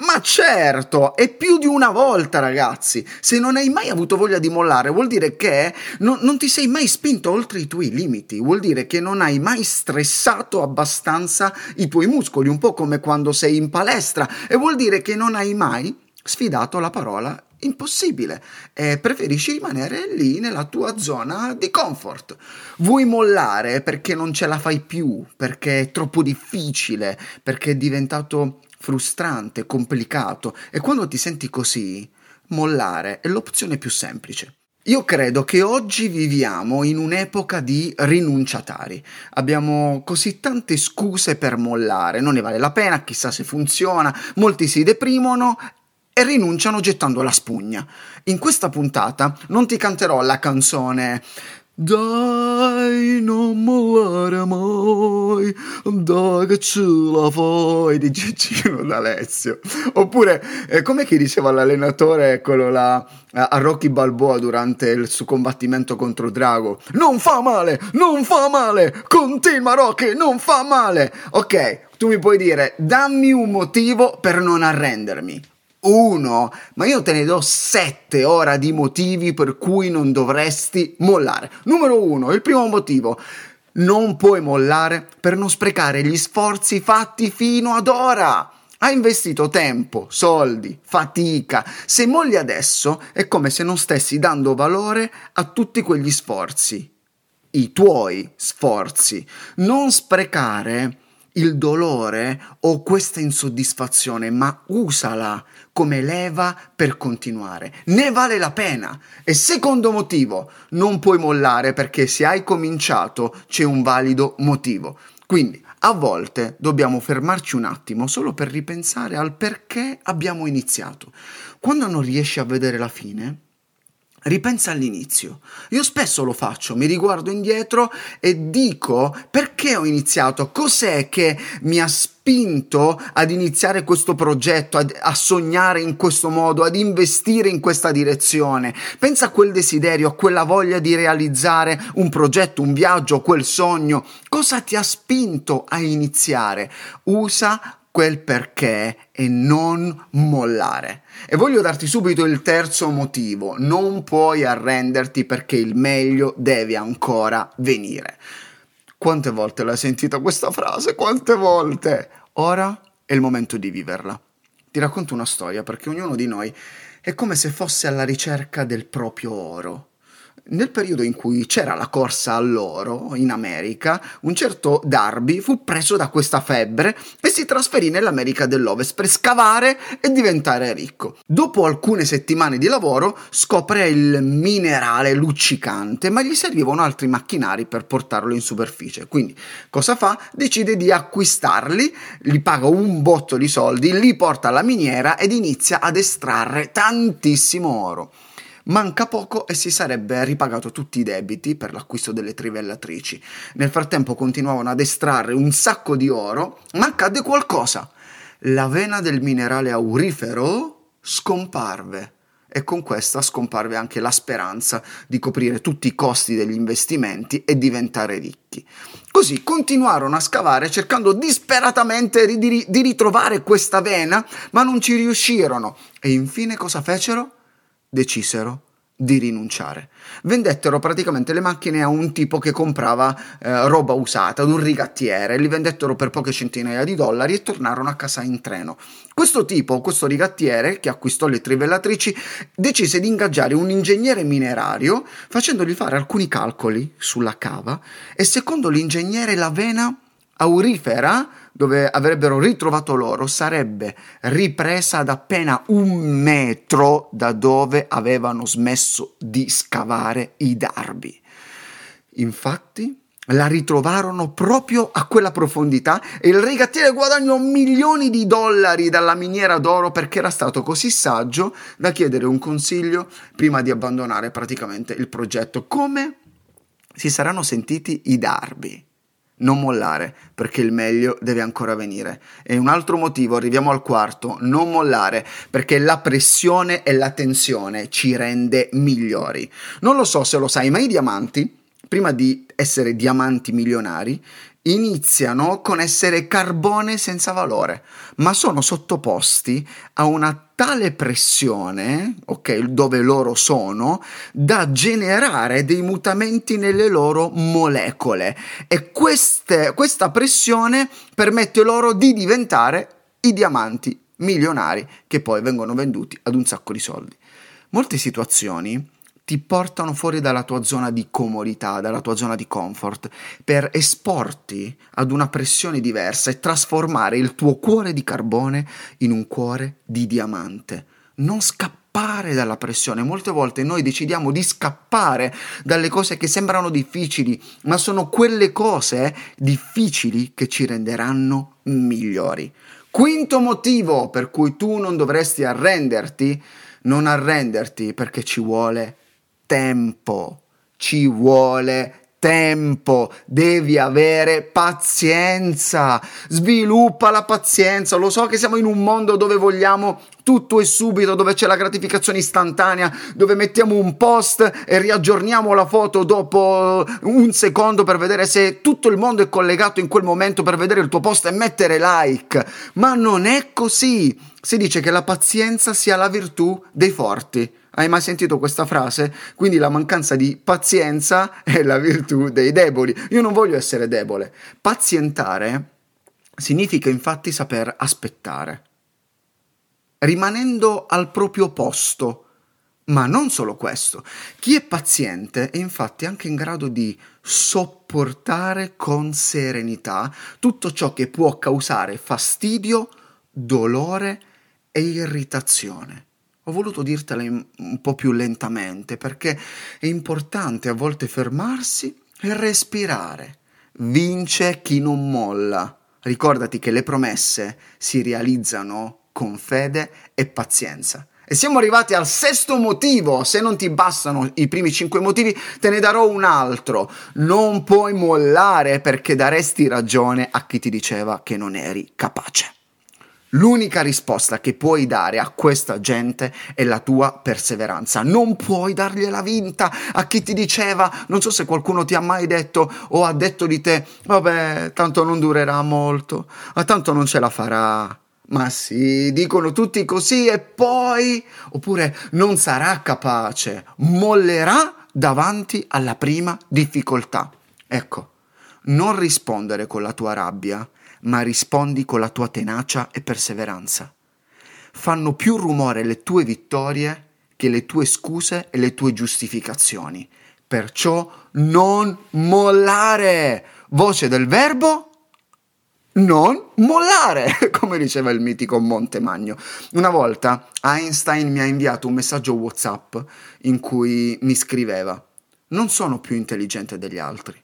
Ma certo, e più di una volta, ragazzi. Se non hai mai avuto voglia di mollare, vuol dire che non, non, ti sei mai spinto oltre i tuoi limiti. Vuol dire che non hai mai stressato abbastanza i tuoi muscoli, un po' come quando sei in palestra. E vuol dire che non hai mai sfidato la parola impossibile e preferisci rimanere lì nella tua zona di comfort. Vuoi mollare perché non ce la fai più, perché è troppo difficile, perché è diventato frustrante, complicato e quando ti senti così, mollare è l'opzione più semplice. Io credo che oggi viviamo in un'epoca di rinunciatari. Abbiamo così tante scuse per mollare, non ne vale la pena, chissà se funziona, molti si deprimono e rinunciano gettando la spugna. In questa puntata non ti canterò la canzone dai, non mollare mai, dai che ce la fai di Gigino d'Alessio. Oppure, eh, come che diceva l'allenatore, quello là, a Rocky Balboa durante il suo combattimento contro Drago? Non fa male, non fa male, continua Rocky, non fa male. Ok, tu mi puoi dire, dammi un motivo per non arrendermi uno, ma io te ne do sette ora di motivi per cui non dovresti mollare. Numero uno, il primo motivo. Non puoi mollare per non sprecare gli sforzi fatti fino ad ora. Hai investito tempo, soldi, fatica. Se molli adesso è come se non stessi dando valore a tutti quegli sforzi. I tuoi sforzi. Non sprecare il dolore o questa insoddisfazione, ma usala come leva per continuare. Ne vale la pena. E secondo motivo, non puoi mollare perché se hai cominciato c'è un valido motivo. Quindi a volte dobbiamo fermarci un attimo solo per ripensare al perché abbiamo iniziato. Quando non riesci a vedere la fine, Ripensa all'inizio. Io spesso lo faccio, mi riguardo indietro e dico perché ho iniziato, cos'è che mi ha spinto ad iniziare questo progetto, a, a sognare in questo modo, ad investire in questa direzione. Pensa a quel desiderio, a quella voglia di realizzare un progetto, un viaggio, quel sogno. Cosa ti ha spinto a iniziare? Usa quel perché e non mollare. E voglio darti subito il terzo motivo, non puoi arrenderti perché il meglio deve ancora venire. Quante volte l'hai sentita questa frase? Quante volte? Ora è il momento di viverla. Ti racconto una storia perché ognuno di noi è come se fosse alla ricerca del proprio oro. Nel periodo in cui c'era la corsa all'oro in America, un certo Darby fu preso da questa febbre e si trasferì nell'America dell'Ovest per scavare e diventare ricco. Dopo alcune settimane di lavoro scopre il minerale luccicante, ma gli servivano altri macchinari per portarlo in superficie. Quindi cosa fa? Decide di acquistarli, gli paga un botto di soldi, li porta alla miniera ed inizia ad estrarre tantissimo oro. Manca poco e si sarebbe ripagato tutti i debiti per l'acquisto delle trivellatrici. Nel frattempo continuavano ad estrarre un sacco di oro, ma accadde qualcosa. La vena del minerale aurifero scomparve e con questa scomparve anche la speranza di coprire tutti i costi degli investimenti e diventare ricchi. Così continuarono a scavare cercando disperatamente di, ritrovare questa vena, ma non ci riuscirono. E infine cosa fecero? Decisero di rinunciare. Vendettero praticamente le macchine a un tipo che comprava eh, roba usata, ad un rigattiere, li vendettero per poche centinaia di dollari e tornarono a casa in treno. Questo tipo, questo rigattiere che acquistò le trivellatrici, decise di ingaggiare un ingegnere minerario facendogli fare alcuni calcoli sulla cava e secondo l'ingegnere la vena aurifera dove avrebbero ritrovato l'oro sarebbe ripresa ad appena un metro da dove avevano smesso di scavare i darbi. Infatti la ritrovarono proprio a quella profondità e il rigattiere guadagnò milioni di dollari dalla miniera d'oro perché era stato così saggio da chiedere un consiglio prima di abbandonare praticamente il progetto. Come si saranno sentiti i darbi. Non mollare, perché il meglio deve ancora venire. E un altro motivo, arriviamo al quarto, non mollare, perché la pressione e la tensione ci rende migliori. Non lo so se lo sai, ma i diamanti, prima di essere diamanti milionari, iniziano con essere carbone senza valore, ma sono sottoposti a una tale pressione, ok, dove loro sono, da generare dei mutamenti nelle loro molecole e queste, questa pressione permette loro di diventare i diamanti milionari che poi vengono venduti ad un sacco di soldi. Molte situazioni ti portano fuori dalla tua zona di comodità, dalla tua zona di comfort, per esporti ad una pressione diversa e trasformare il tuo cuore di carbone in un cuore di diamante. Non scappare dalla pressione. Molte volte noi decidiamo di scappare dalle cose che sembrano difficili, ma sono quelle cose difficili che ci renderanno migliori. Quinto motivo per cui tu non dovresti arrenderti, non arrenderti perché ci vuole tempo, ci vuole tempo, devi avere pazienza, sviluppa la pazienza. Lo so che siamo in un mondo dove vogliamo tutto e subito, dove c'è la gratificazione istantanea, dove mettiamo un post e riaggiorniamo la foto dopo un secondo per vedere se tutto il mondo è collegato in quel momento per vedere il tuo post e mettere like. Ma non è così. Si dice che la pazienza sia la virtù dei forti. Hai mai sentito questa frase? Quindi la mancanza di pazienza è la virtù dei deboli. Io non voglio essere debole. Pazientare significa infatti saper aspettare, rimanendo al proprio posto. Ma non solo questo, chi è paziente è infatti anche in grado di sopportare con serenità tutto ciò che può causare fastidio, dolore e irritazione. Ho voluto dirtela un po' più lentamente perché è importante a volte fermarsi e respirare. Vince chi non molla. Ricordati che le promesse si realizzano con fede e pazienza. E siamo arrivati al sesto motivo. Se non ti bastano i primi cinque motivi, te ne darò un altro. Non puoi mollare perché daresti ragione a chi ti diceva che non eri capace. L'unica risposta che puoi dare a questa gente è la tua perseveranza. Non puoi dargliela vinta a chi ti diceva, non so se qualcuno ti ha mai detto o ha detto di te, vabbè, tanto non durerà molto, ma tanto non ce la farà. Ma sì, dicono tutti così e poi, oppure non sarà capace, mollerà davanti alla prima difficoltà. Ecco, non rispondere con la tua rabbia ma rispondi con la tua tenacia e perseveranza. Fanno più rumore le tue vittorie che le tue scuse e le tue giustificazioni. Perciò non mollare. Voce del verbo non mollare, come diceva il mitico Montemagno. Una volta Einstein mi ha inviato un messaggio WhatsApp in cui mi scriveva: Non sono più intelligente degli altri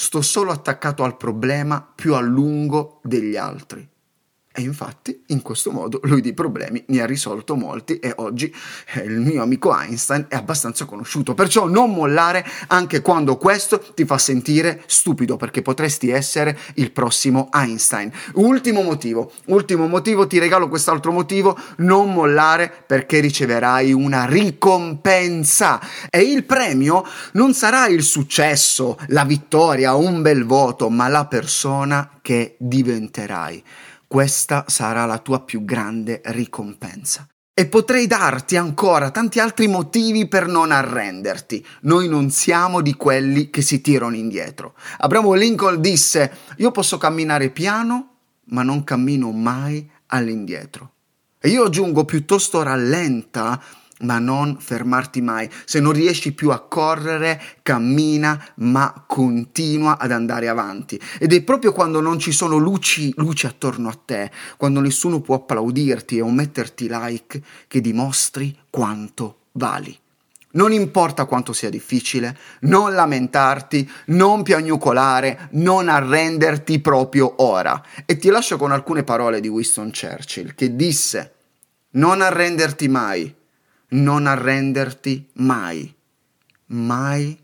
sto solo attaccato al problema più a lungo degli altri. E infatti, in questo modo, lui di problemi ne ha risolto molti e oggi eh, il mio amico Einstein è abbastanza conosciuto. Perciò non mollare anche quando questo ti fa sentire stupido, perché potresti essere il prossimo Einstein. Ultimo motivo, ultimo motivo, ti regalo quest'altro motivo, non mollare perché riceverai una ricompensa. E il premio non sarà il successo, la vittoria, un bel voto, ma la persona che diventerai questa sarà la tua più grande ricompensa. E potrei darti ancora tanti altri motivi per non arrenderti. Noi non siamo di quelli che si tirano indietro. Abramo Lincoln disse: Io posso camminare piano, ma non cammino mai all'indietro. E io aggiungo piuttosto rallenta ma non fermarti mai. Se non riesci più a correre, cammina, ma continua ad andare avanti. Ed è proprio quando non ci sono luci, luci attorno a te, quando nessuno può applaudirti o metterti like, che dimostri quanto vali. Non importa quanto sia difficile, non lamentarti, non piagnucolare, non arrenderti proprio ora. E ti lascio con alcune parole di Winston Churchill che disse: Non arrenderti mai non arrenderti mai, mai,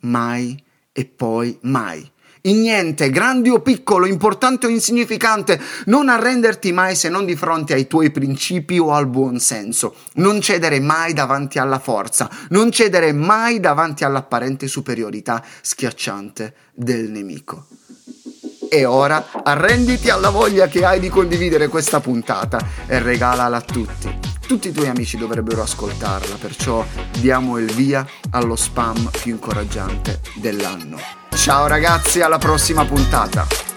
mai e poi mai. In niente, grande o piccolo, importante o insignificante, non arrenderti mai se non di fronte ai tuoi principi o al buon senso. Non cedere mai davanti alla forza, non cedere mai davanti all'apparente superiorità schiacciante del nemico. E ora arrenditi alla voglia che hai di condividere questa puntata e regalala a tutti. Tutti i tuoi amici dovrebbero ascoltarla, perciò diamo il via allo spam più incoraggiante dell'anno. Ciao ragazzi, alla prossima puntata!